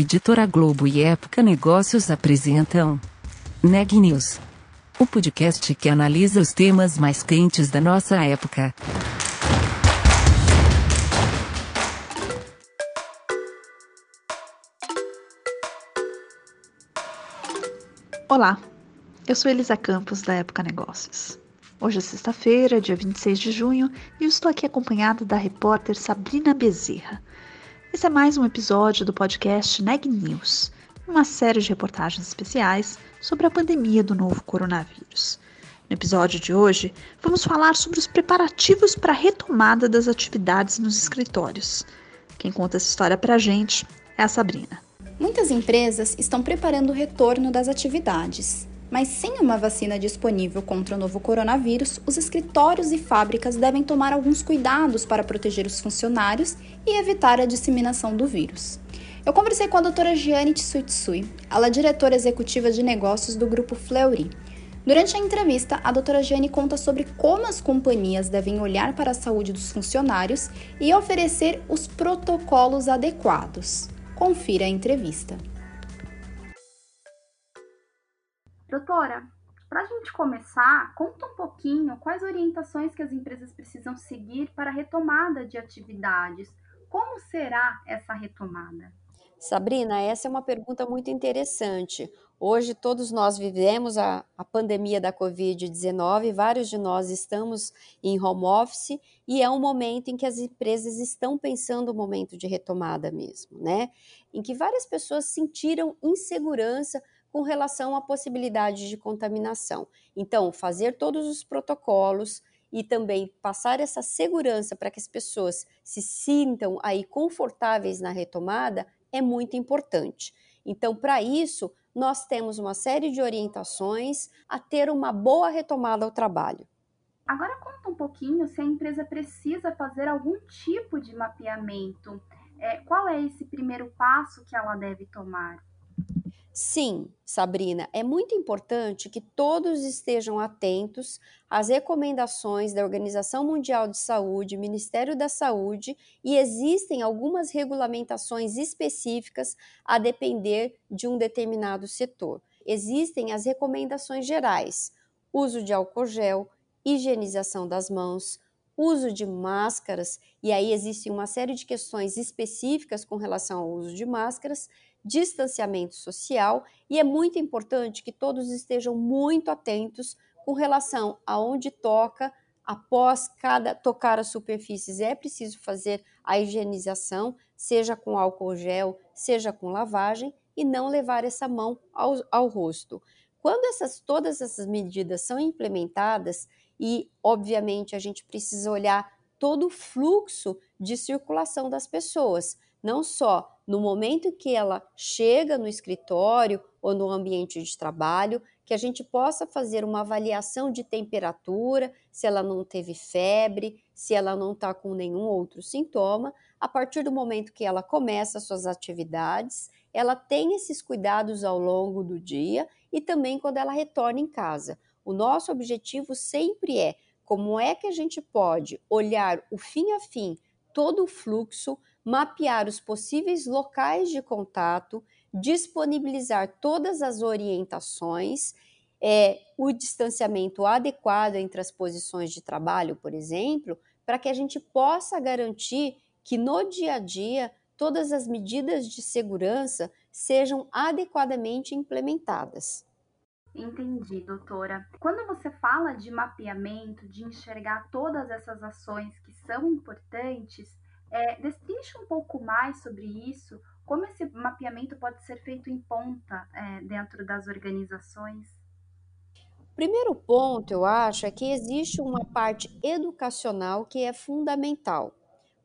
Editora Globo e Época Negócios apresentam Neg News, o podcast que analisa os temas mais quentes da nossa época. Olá, eu sou Elisa Campos da Época Negócios. Hoje é sexta-feira, dia 26 de junho, e eu estou aqui acompanhada da repórter Sabrina Bezerra. Esse é mais um episódio do podcast Neg News, uma série de reportagens especiais sobre a pandemia do novo coronavírus. No episódio de hoje, vamos falar sobre os preparativos para a retomada das atividades nos escritórios. Quem conta essa história para a gente é a Sabrina. Muitas empresas estão preparando o retorno das atividades. Mas sem uma vacina disponível contra o novo coronavírus, os escritórios e fábricas devem tomar alguns cuidados para proteger os funcionários e evitar a disseminação do vírus. Eu conversei com a doutora Giane Tsuitsui, ela é diretora executiva de negócios do grupo Fleury. Durante a entrevista, a doutora Giane conta sobre como as companhias devem olhar para a saúde dos funcionários e oferecer os protocolos adequados. Confira a entrevista. Doutora, para a gente começar, conta um pouquinho quais orientações que as empresas precisam seguir para a retomada de atividades. Como será essa retomada? Sabrina, essa é uma pergunta muito interessante. Hoje todos nós vivemos a, a pandemia da Covid-19, vários de nós estamos em home office e é um momento em que as empresas estão pensando o momento de retomada mesmo, né? Em que várias pessoas sentiram insegurança com relação à possibilidade de contaminação. Então, fazer todos os protocolos e também passar essa segurança para que as pessoas se sintam aí confortáveis na retomada é muito importante. Então, para isso, nós temos uma série de orientações a ter uma boa retomada ao trabalho. Agora conta um pouquinho se a empresa precisa fazer algum tipo de mapeamento. É, qual é esse primeiro passo que ela deve tomar? Sim, Sabrina, é muito importante que todos estejam atentos às recomendações da Organização Mundial de Saúde, Ministério da Saúde, e existem algumas regulamentações específicas a depender de um determinado setor. Existem as recomendações gerais: uso de álcool gel, higienização das mãos, uso de máscaras, e aí existe uma série de questões específicas com relação ao uso de máscaras distanciamento social e é muito importante que todos estejam muito atentos com relação a onde toca, após cada tocar as superfícies é preciso fazer a higienização, seja com álcool gel, seja com lavagem e não levar essa mão ao, ao rosto. Quando essas, todas essas medidas são implementadas, e obviamente a gente precisa olhar todo o fluxo de circulação das pessoas, não só no momento que ela chega no escritório ou no ambiente de trabalho, que a gente possa fazer uma avaliação de temperatura, se ela não teve febre, se ela não está com nenhum outro sintoma. A partir do momento que ela começa suas atividades, ela tem esses cuidados ao longo do dia e também quando ela retorna em casa. O nosso objetivo sempre é como é que a gente pode olhar o fim a fim todo o fluxo mapear os possíveis locais de contato, disponibilizar todas as orientações, é, o distanciamento adequado entre as posições de trabalho, por exemplo, para que a gente possa garantir que no dia a dia todas as medidas de segurança sejam adequadamente implementadas. Entendi, doutora. Quando você fala de mapeamento, de enxergar todas essas ações que são importantes, é, um pouco mais sobre isso, como esse mapeamento pode ser feito em ponta é, dentro das organizações? Primeiro ponto, eu acho, é que existe uma parte educacional que é fundamental.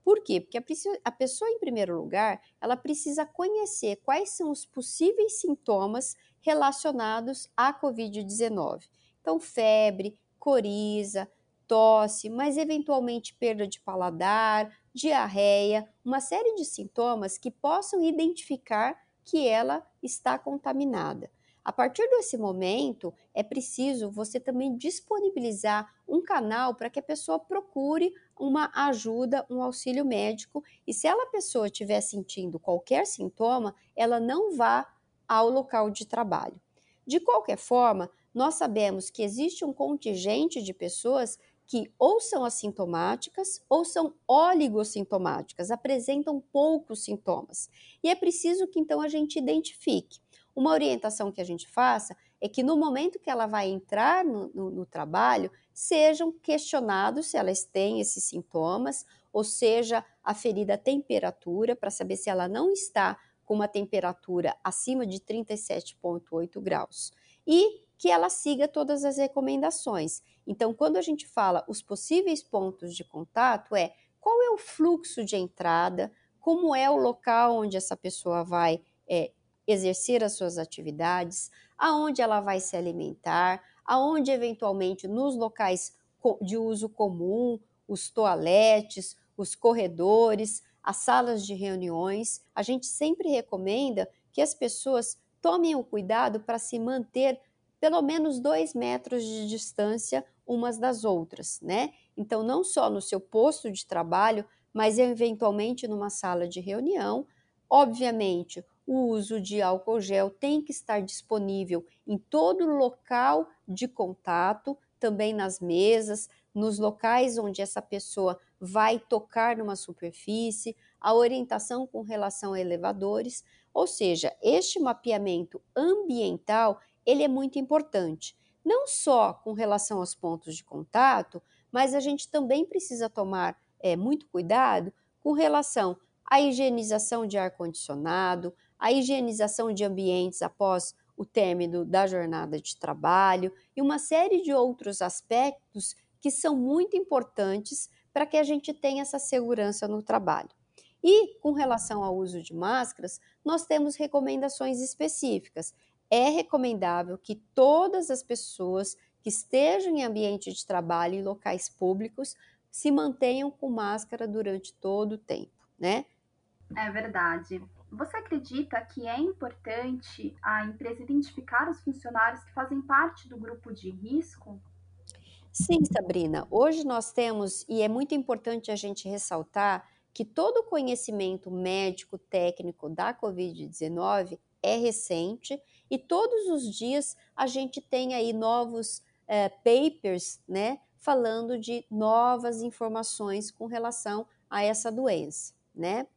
Por quê? Porque a, a pessoa, em primeiro lugar, ela precisa conhecer quais são os possíveis sintomas relacionados à Covid-19. Então, febre, coriza, tosse, mas eventualmente perda de paladar, diarreia, uma série de sintomas que possam identificar que ela está contaminada. A partir desse momento, é preciso você também disponibilizar um canal para que a pessoa procure uma ajuda, um auxílio médico, e se ela pessoa estiver sentindo qualquer sintoma, ela não vá ao local de trabalho. De qualquer forma, nós sabemos que existe um contingente de pessoas que ou são assintomáticas ou são oligossintomáticas, apresentam poucos sintomas. E é preciso que então a gente identifique. Uma orientação que a gente faça é que no momento que ela vai entrar no, no, no trabalho, sejam questionados se elas têm esses sintomas, ou seja, aferida a temperatura para saber se ela não está com uma temperatura acima de 37,8 graus. E que ela siga todas as recomendações. Então, quando a gente fala os possíveis pontos de contato, é qual é o fluxo de entrada, como é o local onde essa pessoa vai é, exercer as suas atividades, aonde ela vai se alimentar, aonde eventualmente nos locais de uso comum, os toaletes, os corredores, as salas de reuniões, a gente sempre recomenda que as pessoas tomem o cuidado para se manter pelo menos dois metros de distância umas das outras, né? Então, não só no seu posto de trabalho, mas eventualmente numa sala de reunião. Obviamente, o uso de álcool gel tem que estar disponível em todo local de contato, também nas mesas, nos locais onde essa pessoa vai tocar numa superfície, a orientação com relação a elevadores, ou seja, este mapeamento ambiental, ele é muito importante, não só com relação aos pontos de contato, mas a gente também precisa tomar é, muito cuidado com relação à higienização de ar condicionado, a higienização de ambientes após o término da jornada de trabalho e uma série de outros aspectos que são muito importantes para que a gente tenha essa segurança no trabalho. E com relação ao uso de máscaras, nós temos recomendações específicas. É recomendável que todas as pessoas que estejam em ambiente de trabalho em locais públicos se mantenham com máscara durante todo o tempo, né? É verdade. Você acredita que é importante a empresa identificar os funcionários que fazem parte do grupo de risco? Sim, Sabrina. Hoje nós temos, e é muito importante a gente ressaltar, que todo o conhecimento médico técnico da Covid-19 é recente e todos os dias a gente tem aí novos é, papers, né, falando de novas informações com relação a essa doença, né?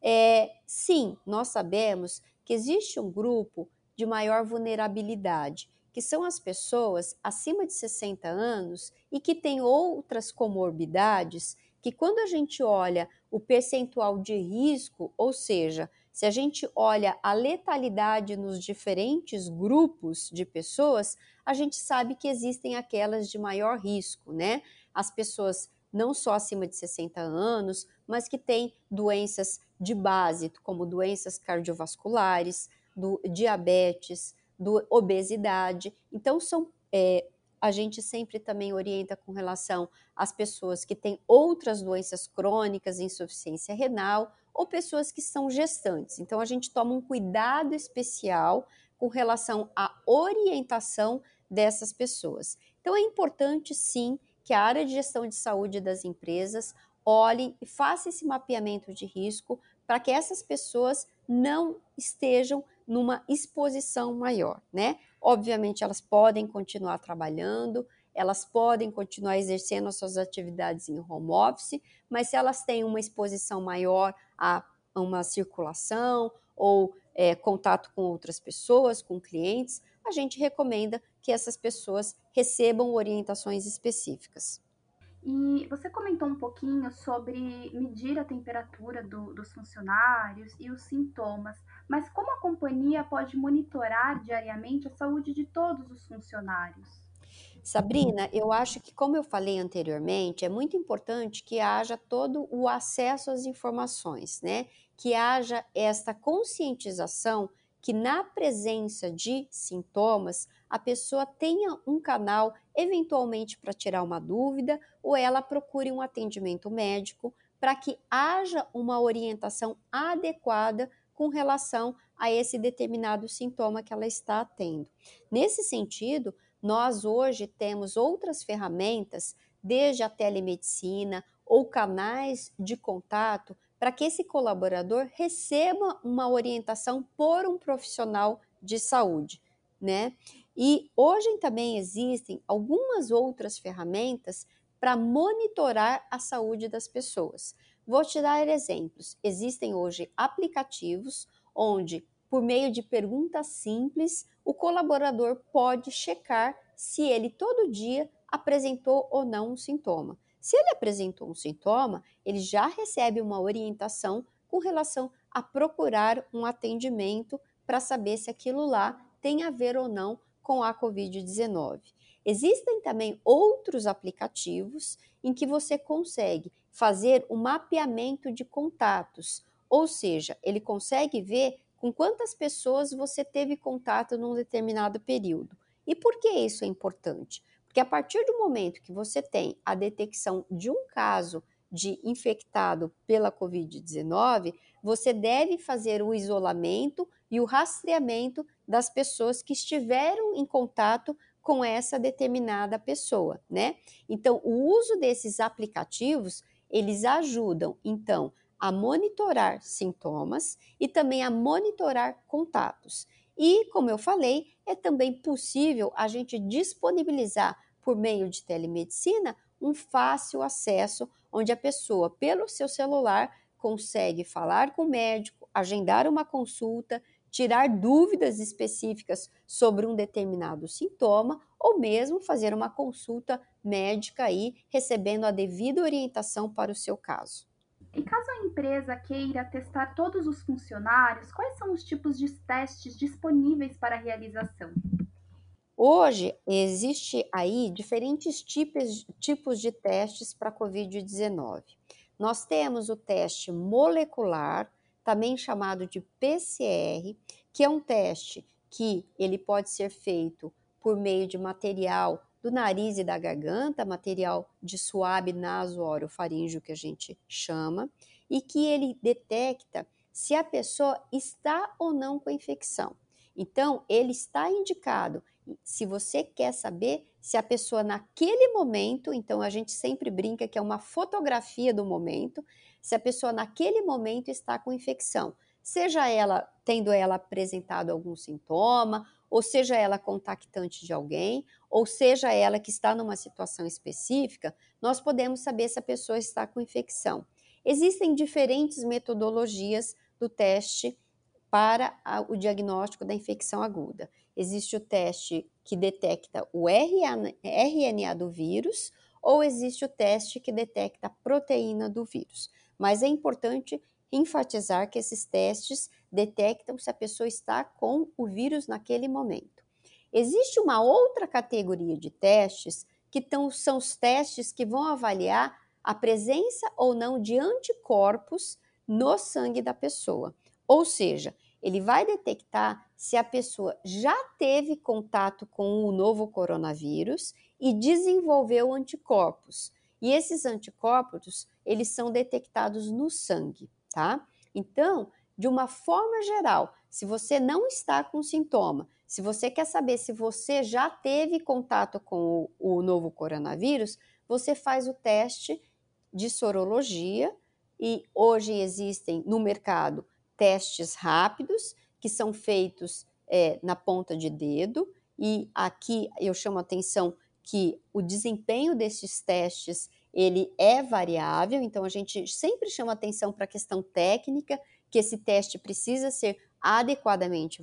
É, sim, nós sabemos que existe um grupo de maior vulnerabilidade, que são as pessoas acima de 60 anos e que têm outras comorbidades, que quando a gente olha o percentual de risco, ou seja, se a gente olha a letalidade nos diferentes grupos de pessoas, a gente sabe que existem aquelas de maior risco, né? As pessoas não só acima de 60 anos, mas que têm doenças de base, como doenças cardiovasculares, do diabetes, do obesidade. Então, são é, a gente sempre também orienta com relação às pessoas que têm outras doenças crônicas, insuficiência renal, ou pessoas que são gestantes. Então, a gente toma um cuidado especial com relação à orientação dessas pessoas. Então, é importante, sim, que a área de gestão de saúde das empresas olhem e façam esse mapeamento de risco para que essas pessoas não estejam numa exposição maior, né? Obviamente, elas podem continuar trabalhando, elas podem continuar exercendo as suas atividades em home office, mas se elas têm uma exposição maior a uma circulação ou é, contato com outras pessoas, com clientes, a gente recomenda que essas pessoas recebam orientações específicas. E você comentou um pouquinho sobre medir a temperatura do, dos funcionários e os sintomas, mas como a companhia pode monitorar diariamente a saúde de todos os funcionários? Sabrina, eu acho que, como eu falei anteriormente, é muito importante que haja todo o acesso às informações, né? Que haja esta conscientização que, na presença de sintomas, a pessoa tenha um canal, eventualmente para tirar uma dúvida, ou ela procure um atendimento médico para que haja uma orientação adequada com relação a esse determinado sintoma que ela está tendo. Nesse sentido, nós hoje temos outras ferramentas desde a telemedicina ou canais de contato para que esse colaborador receba uma orientação por um profissional de saúde, né? E hoje também existem algumas outras ferramentas para monitorar a saúde das pessoas. Vou te dar exemplos. Existem hoje aplicativos onde, por meio de perguntas simples, o colaborador pode checar se ele todo dia apresentou ou não um sintoma. Se ele apresentou um sintoma, ele já recebe uma orientação com relação a procurar um atendimento para saber se aquilo lá tem a ver ou não com a Covid-19. Existem também outros aplicativos em que você consegue fazer o um mapeamento de contatos, ou seja, ele consegue ver com quantas pessoas você teve contato num determinado período. E por que isso é importante? Porque a partir do momento que você tem a detecção de um caso de infectado pela Covid-19, você deve fazer o isolamento e o rastreamento das pessoas que estiveram em contato com essa determinada pessoa, né? Então, o uso desses aplicativos, eles ajudam, então, a monitorar sintomas e também a monitorar contatos. E, como eu falei, é também possível a gente disponibilizar por meio de telemedicina um fácil acesso onde a pessoa, pelo seu celular, consegue falar com o médico, agendar uma consulta, tirar dúvidas específicas sobre um determinado sintoma ou mesmo fazer uma consulta médica aí, recebendo a devida orientação para o seu caso. E caso a empresa queira testar todos os funcionários, quais são os tipos de testes disponíveis para realização? Hoje existe aí diferentes tipos, tipos de testes para COVID-19. Nós temos o teste molecular, também chamado de PCR, que é um teste que ele pode ser feito por meio de material do nariz e da garganta, material de suave naso-orofaríngeo que a gente chama, e que ele detecta se a pessoa está ou não com a infecção. Então, ele está indicado. Se você quer saber se a pessoa naquele momento, então a gente sempre brinca que é uma fotografia do momento, se a pessoa naquele momento está com infecção, seja ela tendo ela apresentado algum sintoma, ou seja ela contactante de alguém, ou seja ela que está numa situação específica, nós podemos saber se a pessoa está com infecção. Existem diferentes metodologias do teste para o diagnóstico da infecção aguda. Existe o teste que detecta o RNA do vírus, ou existe o teste que detecta a proteína do vírus mas é importante enfatizar que esses testes detectam se a pessoa está com o vírus naquele momento. Existe uma outra categoria de testes que tão, são os testes que vão avaliar a presença ou não de anticorpos no sangue da pessoa. Ou seja, ele vai detectar se a pessoa já teve contato com o novo coronavírus e desenvolveu anticorpos. E esses anticorpos, eles são detectados no sangue, tá? Então, de uma forma geral, se você não está com sintoma, se você quer saber se você já teve contato com o, o novo coronavírus, você faz o teste de sorologia e hoje existem no mercado testes rápidos que são feitos é, na ponta de dedo e aqui eu chamo a atenção que o desempenho desses testes ele é variável, então a gente sempre chama atenção para a questão técnica, que esse teste precisa ser adequadamente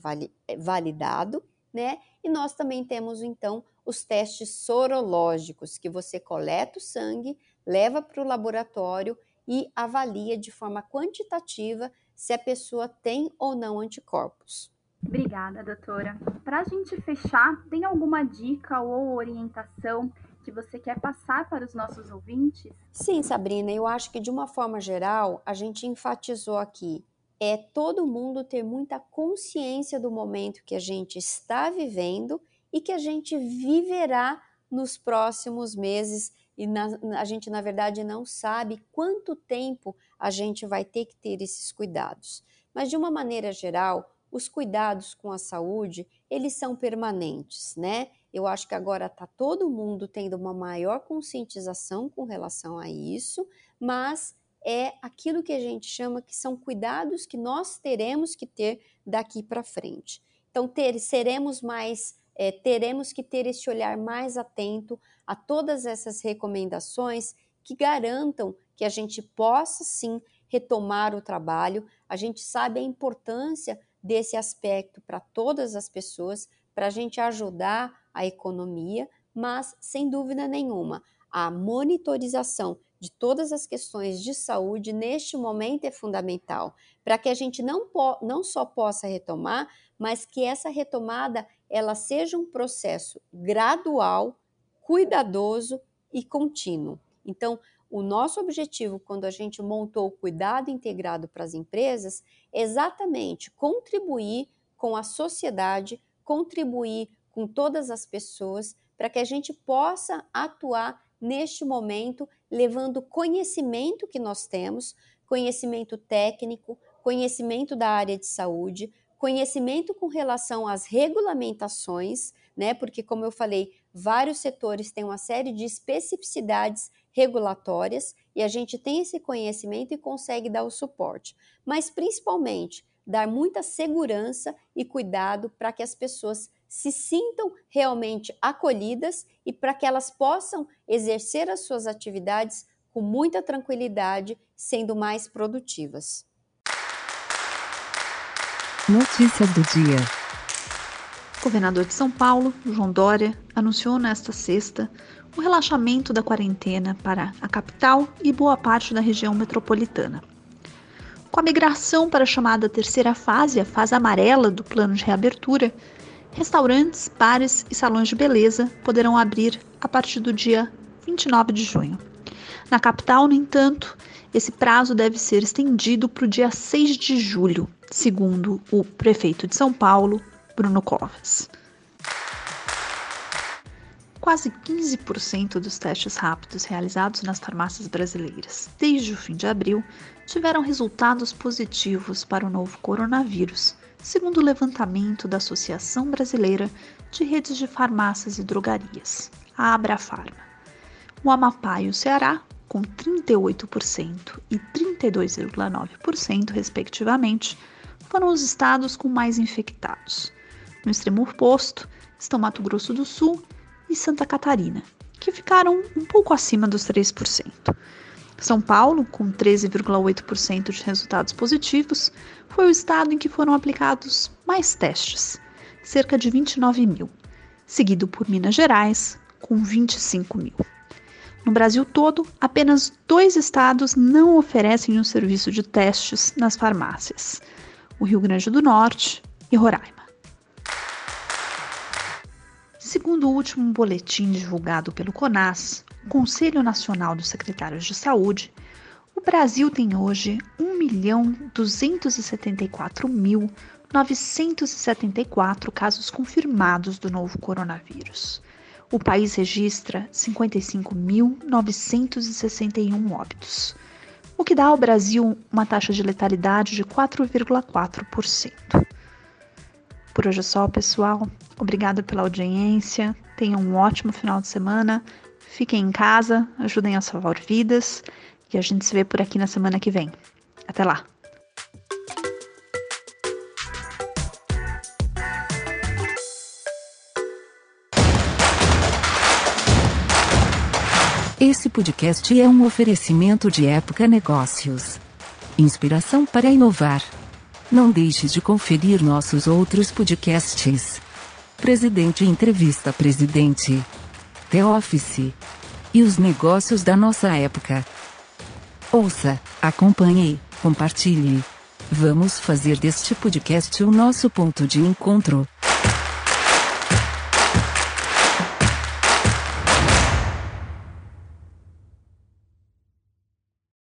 validado, né? E nós também temos então os testes sorológicos, que você coleta o sangue, leva para o laboratório e avalia de forma quantitativa se a pessoa tem ou não anticorpos. Obrigada, doutora. Para a gente fechar, tem alguma dica ou orientação que você quer passar para os nossos ouvintes? Sim, Sabrina, eu acho que de uma forma geral, a gente enfatizou aqui é todo mundo ter muita consciência do momento que a gente está vivendo e que a gente viverá nos próximos meses e na, a gente na verdade não sabe quanto tempo a gente vai ter que ter esses cuidados. Mas de uma maneira geral, os cuidados com a saúde, eles são permanentes, né? Eu acho que agora está todo mundo tendo uma maior conscientização com relação a isso, mas é aquilo que a gente chama que são cuidados que nós teremos que ter daqui para frente. Então, ter, seremos mais, é, teremos que ter esse olhar mais atento a todas essas recomendações que garantam que a gente possa sim retomar o trabalho. A gente sabe a importância desse aspecto para todas as pessoas, para a gente ajudar a economia, mas sem dúvida nenhuma, a monitorização de todas as questões de saúde neste momento é fundamental, para que a gente não, não só possa retomar, mas que essa retomada ela seja um processo gradual, cuidadoso e contínuo. Então, o nosso objetivo, quando a gente montou o cuidado integrado para as empresas, é exatamente contribuir com a sociedade, contribuir com todas as pessoas, para que a gente possa atuar neste momento, levando conhecimento que nós temos, conhecimento técnico, conhecimento da área de saúde, conhecimento com relação às regulamentações, né? Porque, como eu falei, vários setores têm uma série de especificidades regulatórias e a gente tem esse conhecimento e consegue dar o suporte, mas principalmente dar muita segurança e cuidado para que as pessoas se sintam realmente acolhidas e para que elas possam exercer as suas atividades com muita tranquilidade, sendo mais produtivas. Notícias do dia. Governador de São Paulo, João Dória, anunciou nesta sexta o relaxamento da quarentena para a capital e boa parte da região metropolitana. Com a migração para a chamada terceira fase, a fase amarela do plano de reabertura, restaurantes, bares e salões de beleza poderão abrir a partir do dia 29 de junho. Na capital, no entanto, esse prazo deve ser estendido para o dia 6 de julho, segundo o prefeito de São Paulo, Bruno Covas. Quase 15% dos testes rápidos realizados nas farmácias brasileiras desde o fim de abril tiveram resultados positivos para o novo coronavírus, segundo o levantamento da Associação Brasileira de Redes de Farmácias e Drogarias, a Abrafarma. O Amapá e o Ceará, com 38% e 32,9%, respectivamente, foram os estados com mais infectados. No extremo oposto estão Mato Grosso do Sul e Santa Catarina, que ficaram um pouco acima dos 3%. São Paulo, com 13,8% de resultados positivos, foi o estado em que foram aplicados mais testes, cerca de 29 mil, seguido por Minas Gerais, com 25 mil. No Brasil todo, apenas dois estados não oferecem o um serviço de testes nas farmácias: o Rio Grande do Norte e Roraima. Segundo o último boletim divulgado pelo CONAS, Conselho Nacional dos Secretários de Saúde, o Brasil tem hoje 1.274.974 casos confirmados do novo coronavírus. O país registra 55.961 óbitos, o que dá ao Brasil uma taxa de letalidade de 4,4%. Por hoje é só, pessoal. Obrigada pela audiência. Tenham um ótimo final de semana. Fiquem em casa, ajudem a salvar vidas e a gente se vê por aqui na semana que vem. Até lá! Esse podcast é um oferecimento de Época Negócios. Inspiração para inovar. Não deixe de conferir nossos outros podcasts. Presidente Entrevista Presidente. The Office. E os negócios da nossa época. Ouça, acompanhe, compartilhe. Vamos fazer deste podcast o nosso ponto de encontro.